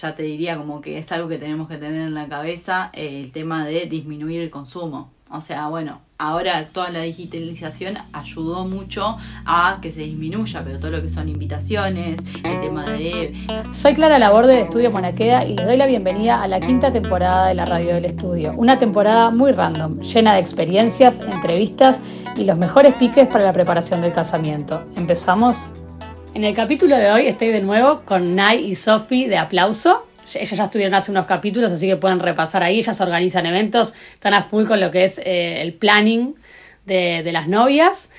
ya te diría como que es algo que tenemos que tener en la cabeza, eh, el tema de disminuir el consumo. O sea, bueno, ahora toda la digitalización ayudó mucho a que se disminuya, pero todo lo que son invitaciones, el tema de... Soy Clara Laborde de Estudio Monaqueda y les doy la bienvenida a la quinta temporada de la Radio del Estudio. Una temporada muy random, llena de experiencias, entrevistas y los mejores piques para la preparación del casamiento. ¿Empezamos? En el capítulo de hoy estoy de nuevo con Nay y Sofi de Aplauso. Ellas ya estuvieron hace unos capítulos, así que pueden repasar ahí. Ellas organizan eventos, están a full con lo que es eh, el planning de, las novias.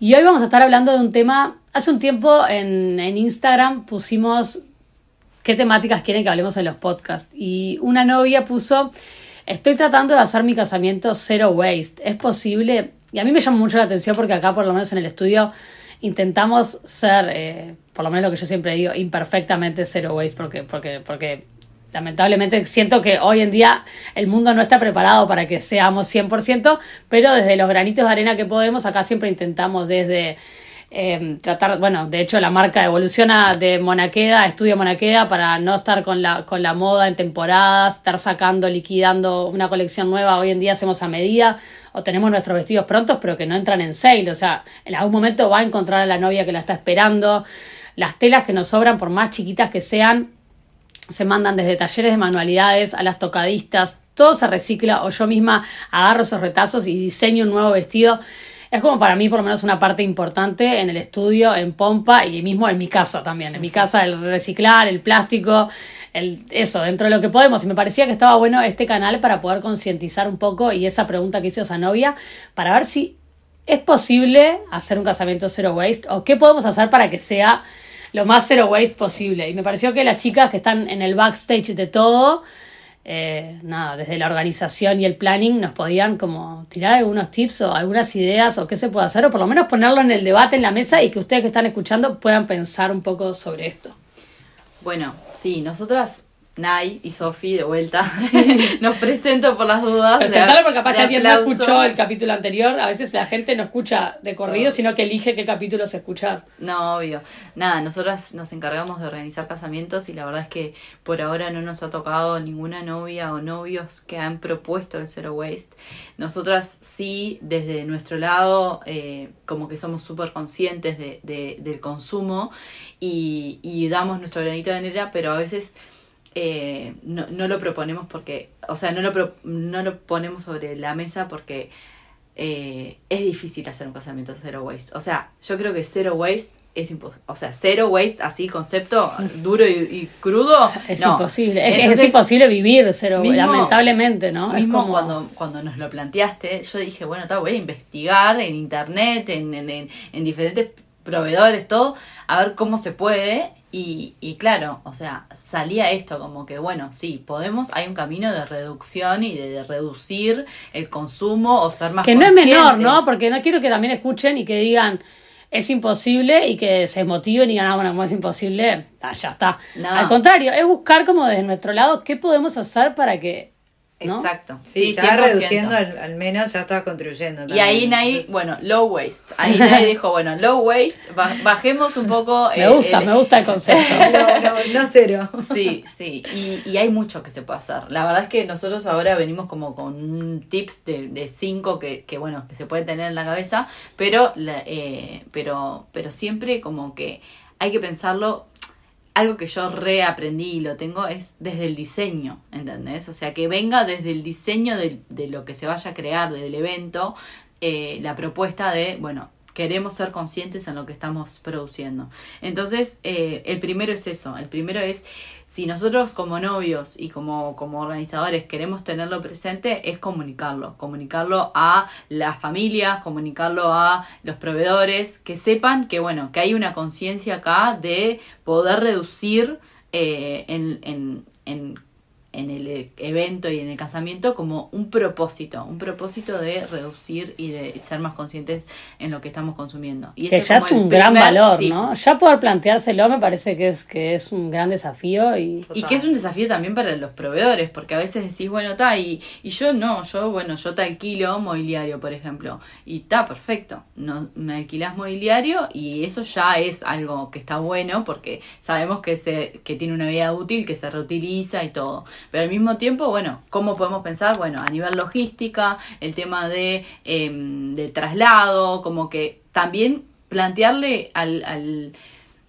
Y hoy vamos a estar hablando de un tema. Hace un tiempo en Instagram pusimos qué temáticas quieren que hablemos en los podcasts. Y una novia puso: Estoy tratando de hacer mi casamiento zero waste. ¿Es posible? Y a mí me llama mucho la atención porque acá, por lo menos en el estudio, intentamos ser, eh, por lo menos lo que yo siempre digo, imperfectamente zero waste, porque, porque, porque lamentablemente siento que hoy en día el mundo no está preparado para que seamos 100%, pero desde los granitos de arena que podemos, acá siempre intentamos desde eh, tratar, bueno, de hecho la marca evoluciona de Monaqueda, estudio Monaqueda para no estar con la, con la moda en temporadas, estar sacando, liquidando una colección nueva, hoy en día hacemos a medida o tenemos nuestros vestidos prontos pero que no entran en sale, o sea, en algún momento va a encontrar a la novia que la está esperando, las telas que nos sobran por más chiquitas que sean, se mandan desde talleres de manualidades a las tocadistas, todo se recicla o yo misma agarro esos retazos y diseño un nuevo vestido es como para mí por lo menos una parte importante en el estudio, en Pompa y mismo en mi casa también. En mi casa el reciclar, el plástico, el, eso, dentro de lo que podemos. Y me parecía que estaba bueno este canal para poder concientizar un poco y esa pregunta que hizo esa novia, para ver si es posible hacer un casamiento zero waste o qué podemos hacer para que sea lo más zero waste posible. Y me pareció que las chicas que están en el backstage de todo, eh, nada, desde la organización y el planning nos podían como tirar algunos tips o algunas ideas o qué se puede hacer o por lo menos ponerlo en el debate en la mesa y que ustedes que están escuchando puedan pensar un poco sobre esto. Bueno, sí, nosotras Nay y Sofi de vuelta. Nos presento por las dudas. Presentalo porque capaz que alguien no escuchó el capítulo anterior. A veces la gente no escucha de corrido, sino que elige qué capítulos escuchar. No, obvio. Nada, nosotras nos encargamos de organizar casamientos y la verdad es que por ahora no nos ha tocado ninguna novia o novios que han propuesto el Zero Waste. Nosotras sí, desde nuestro lado, eh, como que somos súper conscientes de, del consumo y, y damos nuestro granito de arena, pero a veces eh, no, no, lo proponemos porque, o sea, no lo, no lo ponemos sobre la mesa porque eh, es difícil hacer un casamiento zero waste. O sea, yo creo que zero waste es imposible. O sea, zero waste, así, concepto duro y, crudo. Es imposible. Es, imposible vivir cero waste, lamentablemente, ¿no? es como... cuando, cuando nos lo planteaste, yo dije, bueno, está, voy a investigar en internet, en, en, en diferentes proveedores, todo, a ver cómo se puede y, y, claro, o sea, salía esto como que, bueno, sí, podemos, hay un camino de reducción y de, reducir el consumo o ser más Que no es menor, ¿no? Porque no quiero que también escuchen y que digan, es imposible y que se motiven y digan, ah, bueno, como es imposible, ah, ya está. Al contrario, es buscar como desde nuestro lado qué podemos hacer para que Exacto. Sí, ya reduciendo al, menos ya está contribuyendo. Y ahí Nay, bueno, low waste. Ahí Nay dijo, bueno, low waste, bajemos un poco. me gusta, me gusta el concepto. no, cero. Sí, sí. Y, hay mucho que se puede hacer. La verdad es que nosotros ahora venimos como con tips de, de cinco que, que, bueno, que se puede tener en la cabeza, pero, eh, pero, pero siempre como que hay que pensarlo algo que yo reaprendí y lo tengo es desde el diseño, ¿entendés? O sea, que venga desde el diseño de, de lo que se vaya a crear, del evento, eh, la propuesta de, bueno, queremos ser conscientes en lo que estamos produciendo. Entonces, eh, el primero es eso, el primero es, si nosotros como novios y como, como organizadores queremos tenerlo presente, es comunicarlo, comunicarlo a las familias, comunicarlo a los proveedores, que sepan que, bueno, que hay una conciencia acá de poder reducir eh, en, en, en en el eh, evento y en el casamiento como un propósito, un propósito de reducir y de ser más conscientes en lo que estamos consumiendo. Y que ya es un gran valor, ¿no? Ya poder planteárselo me parece que es que es un gran desafío y... Y que es un desafío también para los proveedores, porque a veces decís, bueno, está, y, y yo no, yo, bueno, yo te alquilo mobiliario, por ejemplo, y está perfecto, no, me alquilas mobiliario y eso ya es algo que está bueno porque sabemos que, se, que tiene una vida útil, que se reutiliza y todo. Pero al mismo tiempo, bueno, ¿cómo podemos pensar? Bueno, a nivel logística, el tema de, eh, de traslado, como que también plantearle al, al,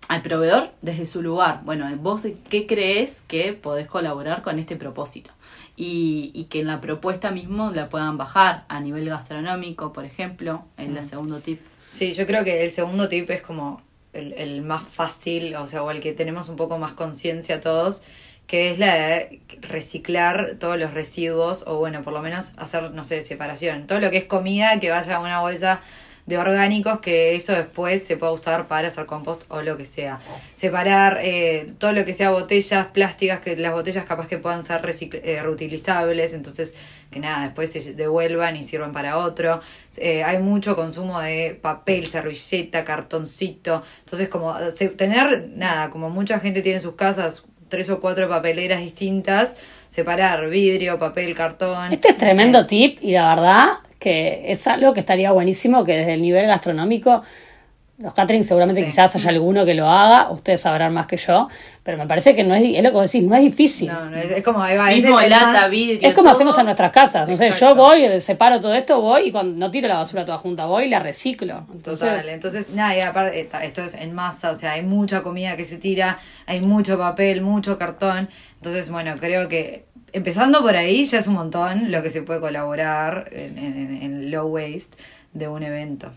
al proveedor desde su lugar, bueno, vos qué crees que podés colaborar con este propósito y, y que en la propuesta mismo la puedan bajar a nivel gastronómico, por ejemplo, en el segundo tip. Sí, yo creo que el segundo tip es como el, el más fácil, o sea, o el que tenemos un poco más conciencia todos, que es la de reciclar todos los residuos, o bueno, por lo menos hacer, no sé, separación. Todo lo que es comida, que vaya a una bolsa de orgánicos, que eso después se pueda usar para hacer compost o lo que sea. Separar eh, todo lo que sea botellas plásticas, que las botellas capaz que puedan ser eh, reutilizables, entonces que nada, después se devuelvan y sirvan para otro. Eh, hay mucho consumo de papel, servilleta, cartoncito. Entonces, como tener, nada, como mucha gente tiene en sus casas tres o cuatro papeleras distintas, separar vidrio, papel, cartón. Este es tremendo tip y la verdad que es algo que estaría buenísimo que desde el nivel gastronómico los catering seguramente quizás haya alguno que lo haga, ustedes sabrán más que yo, pero me parece que no es, es lo que decís, no es difícil. No, no es, como, va, es, lata, vidrio, es como hacemos en nuestras casas, no sé, yo voy, separo todo esto, voy y cuando no tiro la basura toda junta, voy y la reciclo. Entonces, Total, entonces nada, y aparte esto es en masa, o sea, hay mucha comida que se tira, hay mucho papel, mucho cartón, entonces bueno, creo que empezando por ahí ya es un montón lo que se puede colaborar en, en, en low waste de un evento.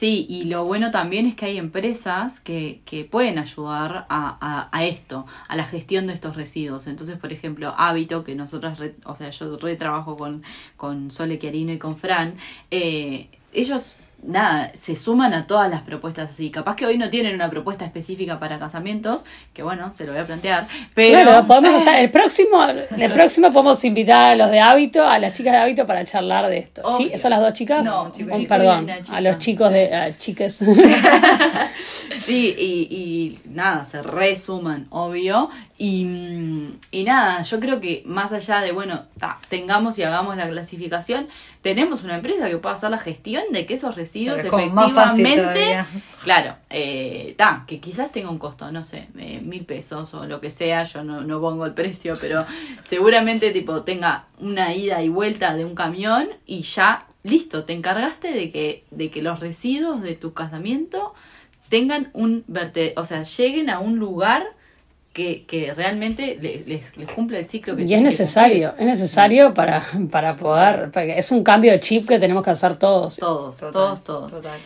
Sí, y lo bueno también es que hay empresas que, que pueden ayudar a, a, a, esto, a la gestión de estos residuos. Entonces, por ejemplo, Hábito, que nosotros, re, o sea, yo retrabajo con, con Sole Chiarino y con Fran, eh, ellos nada, se suman a todas las propuestas así. Capaz que hoy no tienen una propuesta específica para casamientos, que bueno, se lo voy a plantear. Pero claro, podemos hacer el próximo, el próximo podemos invitar a los de hábito, a las chicas de hábito para charlar de esto. ¿Son las dos chicas? No, chicos, oh, perdón, a los chicos de a chicas. sí, y, y nada, se resuman, obvio. Y, y nada, yo creo que más allá de, bueno, ta, tengamos y hagamos la clasificación, tenemos una empresa que pueda hacer la gestión de que esos residuos efectivamente, claro, eh, ta, que quizás tenga un costo, no sé, eh, mil pesos o lo que sea, yo no, no pongo el precio, pero seguramente tipo tenga una ida y vuelta de un camión y ya, listo, te encargaste de que, de que los residuos de tu casamiento tengan un verte, o sea, lleguen a un lugar que, que realmente les, les, les, cumple el ciclo que Y es necesario, es necesario para, para poder, porque es un cambio de chip que tenemos que hacer todos. Todos, total, todos, todos. Total.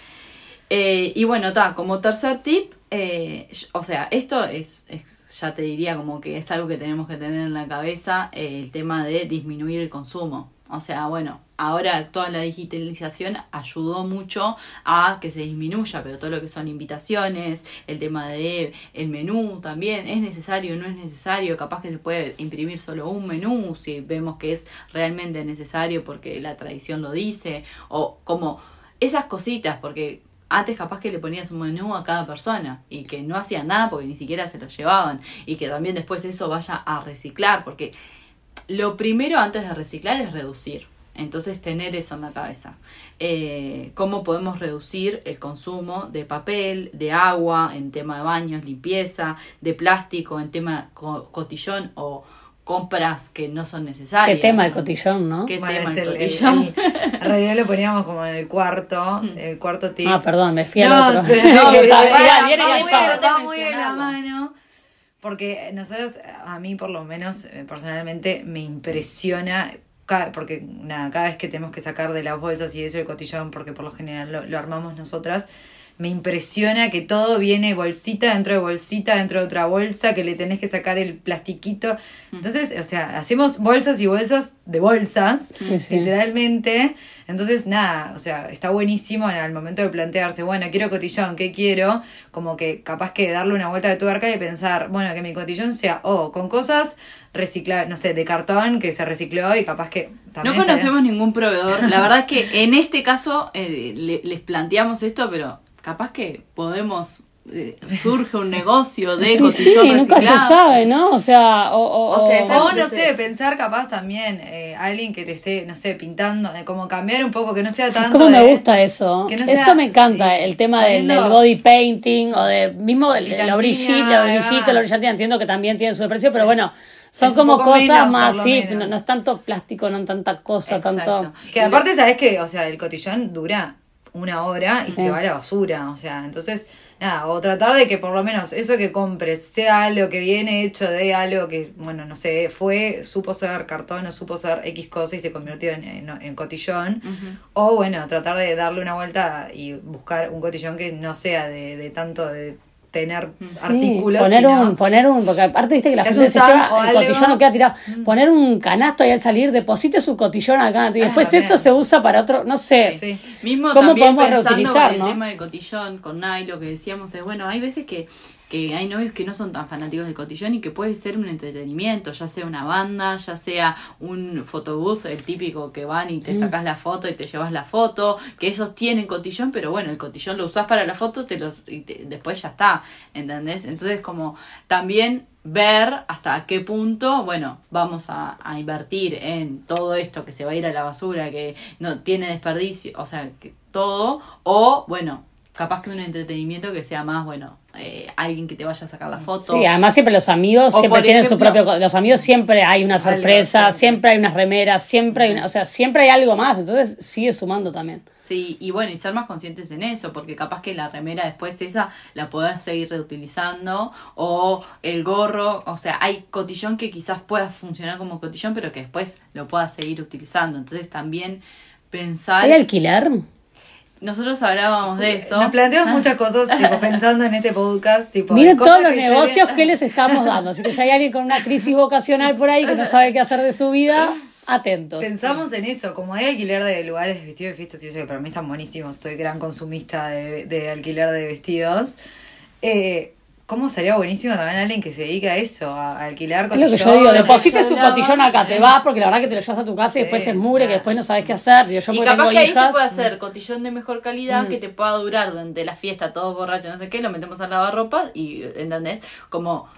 Eh, y bueno, está, como tercer tip, eh, o sea, esto es, es, ya te diría como que es algo que tenemos que tener en la cabeza, eh, el tema de disminuir el consumo. O sea, bueno, ahora toda la digitalización ayudó mucho a que se disminuya, pero todo lo que son invitaciones, el tema de el menú también, es necesario, no es necesario, capaz que se puede imprimir solo un menú si vemos que es realmente necesario porque la tradición lo dice, o como esas cositas, porque antes capaz que le ponías un menú a cada persona y que no hacían nada porque ni siquiera se lo llevaban y que también después eso vaya a reciclar, porque lo primero antes de reciclar es reducir. Entonces tener eso en la cabeza. Eh, ¿Cómo podemos reducir el consumo de papel, de agua, en tema de baños, limpieza, de plástico, en tema co cotillón o compras que no son necesarias? ¿Qué tema el cotillón, no? ¿Qué bueno, tema es el, el, cotillón? el, el, en realidad lo poníamos como en el cuarto, el cuarto tip. Ah, perdón, me fui al no, otro. Pero, no, pero, va, Porque nosotros, a mí por lo menos, eh, personalmente, me impresiona cada, porque nada, cada vez que tenemos que sacar de las bolsas y eso el cotillón, porque por lo general lo, lo armamos nosotras, me impresiona que todo viene bolsita dentro de bolsita, dentro de otra bolsa, que le tenés que sacar el plastiquito. Entonces, o sea, hacemos bolsas y bolsas de bolsas, Sí, sí. literalmente. Entonces, nada, o sea, está buenísimo en el momento de plantearse, bueno, quiero cotillón, ¿qué quiero? Como que capaz que darle una vuelta de tuerca y pensar, bueno, que mi cotillón sea o con cosas recicladas, no sé, de cartón que se recicló y capaz que también No estaría- conocemos ningún proveedor. La verdad es que en este caso eh, le- les planteamos esto, pero capaz que podemos. eh, surge un negocio de Y sí, cotillón nunca se sabe, ¿no? O sea, o, o- O sea, o- no sé, pensar capaz también eh, alguien que te esté, no sé, pintando, eh, como cambiar un poco, que no sea Es tanto. como me de- gusta eso. no sea- eso me encanta, sí, el tema del, del body painting o de mismo brillito, va. lo brillantina. Entiendo que también tiene su precio, pero bueno, son Es como cosas menos, más, sí, no, no es tanto plástico, no tanta cosa, Exacto. tanto. Que aparte, sabes que, o sea, el cotillón dura una hora y Sí. se va a la basura, o sea, entonces, nada, o tratar de que por lo menos eso que compres sea algo que viene hecho de algo que, bueno, no sé, fue, supo ser cartón o supo ser X cosa y se convirtió en, en, en cotillón, o bueno, tratar de darle una vuelta y buscar un cotillón que no sea de, de tanto de tener Sí, artículos, poner un, poner un, porque aparte viste que la gente se lleva, el. Mm. cotillón no queda tirado, poner un canasto ahí al salir, deposite su cotillón acá, y Ah, después eso se usa para otro, no sé, Sí. Mismo ¿Cómo también podemos pensando reutilizar, con el no? tema del cotillón, con Nai, lo que decíamos es, bueno, hay veces que, que hay novios que no son tan fanáticos del cotillón y que puede ser un entretenimiento, ya sea una banda, ya sea un photobooth, el típico que van y te sacas la foto y te llevas la foto, que ellos tienen cotillón, pero bueno, el cotillón lo usás para la foto, te los y te- después ya está, ¿entendés? Entonces como también ver hasta qué punto, bueno, vamos a, a invertir en todo esto que se va a ir a la basura, que no tiene desperdicio, o sea, que todo, o bueno, capaz que un entretenimiento que sea más, bueno, eh, alguien que te vaya a sacar la foto. Sí, además siempre los amigos O, siempre tienen su propio, los amigos siempre hay una sorpresa, siempre hay unas remeras, siempre hay una, o sea, siempre hay algo más, entonces sigue sumando también. Sí, y bueno, y ser más conscientes en eso, porque capaz que la remera después esa la podés seguir reutilizando, o el gorro, o sea, hay cotillón que quizás pueda funcionar como cotillón, pero que después lo puedas seguir utilizando. Entonces también pensar... ¿Hay alquiler? Nosotros hablábamos de eso. Nos planteamos muchas cosas, tipo, pensando en este podcast, tipo, Miren todos los que negocios que les estamos dando, así que si hay alguien con una crisis vocacional por ahí que no sabe qué hacer de su vida, atentos. Pensamos en eso, como hay alquiler de lugares de vestidos de fiestas y eso que para mí están buenísimos, soy gran consumista de, de alquiler de vestidos. Eh, ¿Cómo sería buenísimo también alguien que se dedique a eso, a, alquilar Es lo que yo cotillón, digo, lo que deposite yo su hablaba? cotillón acá, te vas porque la verdad que te lo llevas a tu casa y después Sí, es mugre, que después no sabes qué hacer. Yo, y capaz tengo que ahí hijas, se puede hacer cotillón de mejor calidad Mm. que te pueda durar durante la fiesta, todos borrachos, no sé qué, lo metemos al lavarropas y, ¿entendés? Como,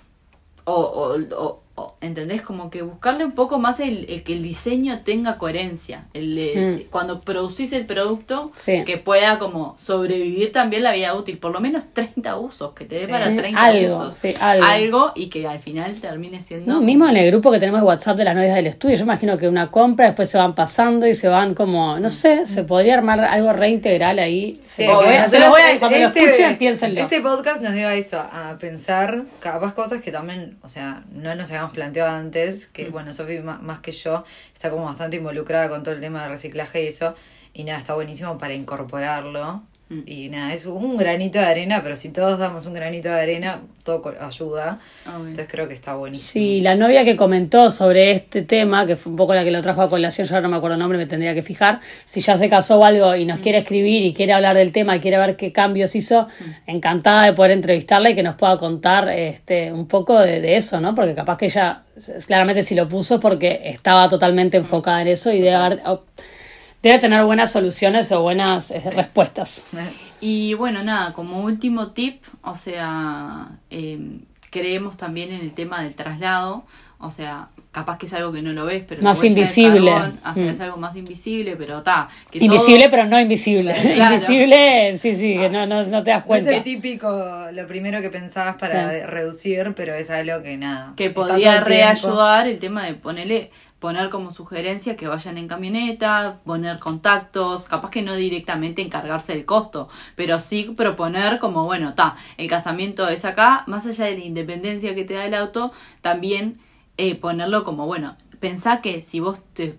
o, o- o, ¿entendés? Como que buscarle un poco más el, el que el diseño tenga coherencia. El, el- Mm. Cuando producís el producto, Sí. que pueda como sobrevivir también la vida útil, por lo menos 30 usos, que te dé Sí. para 30 Algo, usos. sí, algo. y que al final termine siendo... No, mismo en el grupo que tenemos de WhatsApp de las novias del estudio, yo imagino que una compra, después se van pasando y se van como, no sé, se podría armar algo reintegral ahí. Lo voy a- nosotros se lo voy a- este- cuando lo escuchen, piénsenlo. Este podcast nos dio a eso, a pensar capaz cosas que también, o sea, no nos habíamos planteado antes, Mm. que bueno, Sofi más, que yo está como bastante involucrada con todo el tema del reciclaje y eso, y nada, está buenísimo para incorporarlo. Mm. Y nada, es un granito de arena, pero si todos damos un granito de arena, todo ayuda. Obvio. Entonces creo que está buenísimo. Sí, la novia que comentó sobre este tema, que fue un poco la que lo trajo a colación, yo ahora no me acuerdo el nombre, me tendría que fijar, si ya se casó o algo y nos quiere escribir y quiere hablar del tema y quiere ver qué cambios hizo, encantada de poder entrevistarla y que nos pueda contar este un poco de, de eso, ¿no? Porque capaz que ella, claramente si lo puso es porque estaba totalmente enfocada en eso y debe, haber- debe tener buenas soluciones o buenas eh, respuestas. Y bueno, nada, como último tip, o sea, eh, creemos también en el tema del traslado, o sea, capaz que es algo que no lo ves, pero Más invisible. carbón, o sea, Mm. es algo más invisible, pero está. Invisible, pero no invisible. Claro. Invisible, sí, sí, que no, no, no te das No es cuenta. el típico, lo primero que pensabas para Sí. reducir, pero es algo que nada. que podría reayudar el tema de ponerle poner como sugerencia que vayan en camioneta, poner contactos, capaz que no directamente encargarse del costo, pero sí proponer como, bueno, está, el casamiento es acá, más allá de la independencia que te da el auto, también eh, ponerlo como, bueno, pensá que si vos te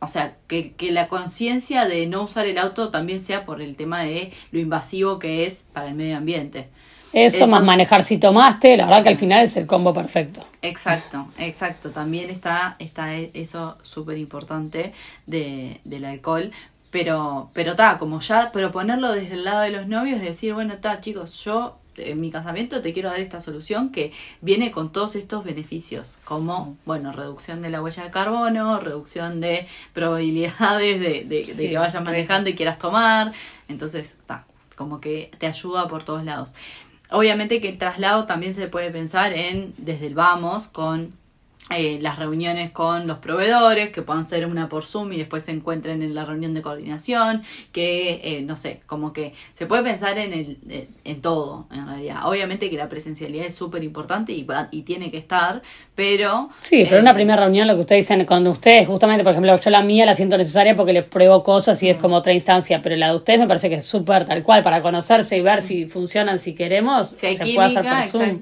o sea, que, que la conciencia de no usar el auto también sea por el tema de lo invasivo que es para el medio ambiente. Eso más manejar si tomaste, la verdad que al final es el combo perfecto. Exacto, exacto. También está, está eso súper importante de, del alcohol. Pero, pero está, como ya proponerlo desde el lado de los novios, decir, bueno, está, chicos, yo en mi casamiento te quiero dar esta solución que viene con todos estos beneficios, como, bueno, reducción de la huella de carbono, reducción de probabilidades de, de, de que vayas manejando y quieras tomar. Entonces, está, como que te ayuda por todos lados. Obviamente que el traslado también se puede pensar en desde el vamos con eh, las reuniones con los proveedores, que puedan ser una por Zoom y después se encuentren en la reunión de coordinación, que eh, no sé, como que se puede pensar en, el, eh, en todo, en realidad. Obviamente que la presencialidad es súper importante y, y tiene que estar, pero... Sí, pero una primera reunión, lo que ustedes dicen, cuando ustedes, justamente, por ejemplo, yo la mía la siento necesaria porque les pruebo cosas y es mm. como otra instancia, pero la de ustedes me parece que es súper tal cual, para conocerse y ver si funcionan, si queremos, se puede hacer por Zoom.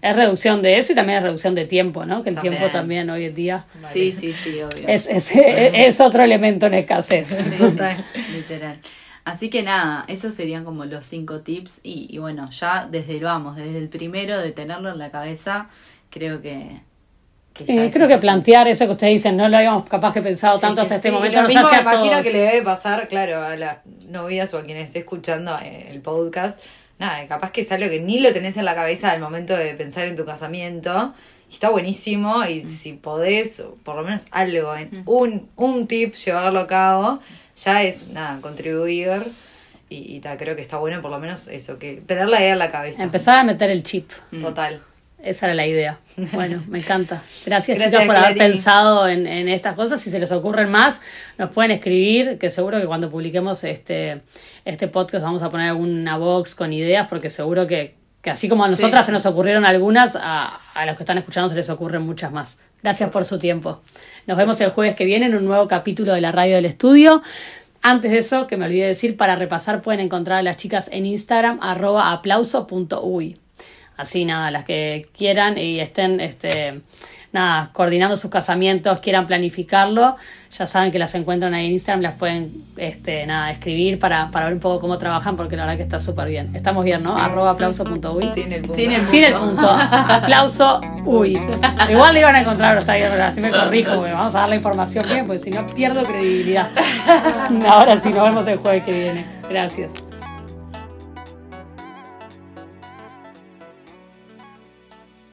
Es reducción de eso y también es reducción de tiempo, ¿no? Que el tiempo también hoy en día. Sí, sí, sí, obvio. Es, es, otro elemento en escasez. literal. Así que nada, esos serían como los cinco tips y, bueno, ya desde el vamos, desde el primero de tenerlo en la cabeza, creo que... creo que plantear eso que ustedes dicen, no lo habíamos capaz que pensado tanto hasta este momento. Lo mismo me imagino que le debe pasar, claro, a las novias o a quien esté escuchando el podcast. Nada, capaz que es algo que ni lo tenés en la cabeza al momento de pensar en tu casamiento está buenísimo y mm. si podés, por lo menos algo, en mm. un, un tip, llevarlo a cabo, ya es nada, contribuir. Y, creo que está bueno por lo menos eso, que tener la idea en la cabeza. Empezar a meter el chip. Mm. Total. Esa era la idea. Bueno, me encanta. Gracias, chicos por haber pensado en, en, estas cosas. Si se les ocurren más, nos pueden escribir, que seguro que cuando publiquemos este, este podcast vamos a poner alguna box con ideas, porque seguro que, que así como a nosotras se nos ocurrieron algunas, a, los que están escuchando se les ocurren muchas más. Gracias por su tiempo. Nos vemos el jueves que viene en un nuevo capítulo de la radio del estudio. Antes de eso, que me olvidé decir, para repasar pueden encontrar a las chicas en Instagram arroba aplauso.uy. Así nada, las que quieran y estén este, nada, coordinando sus casamientos, quieran planificarlo, ya saben que las encuentran ahí en Instagram, las pueden este, nada, escribir para, para ver un poco cómo trabajan, porque la verdad que está súper bien. Estamos bien, ¿no? Arroba aplauso.uy. Sin el punto. Sin el, punto. aplauso uy. Igual le iban a encontrar, pero está bien, pero así me corrijo, porque vamos a dar la información bien, porque si no pierdo credibilidad. Ahora sí, nos vemos el jueves que viene. Gracias.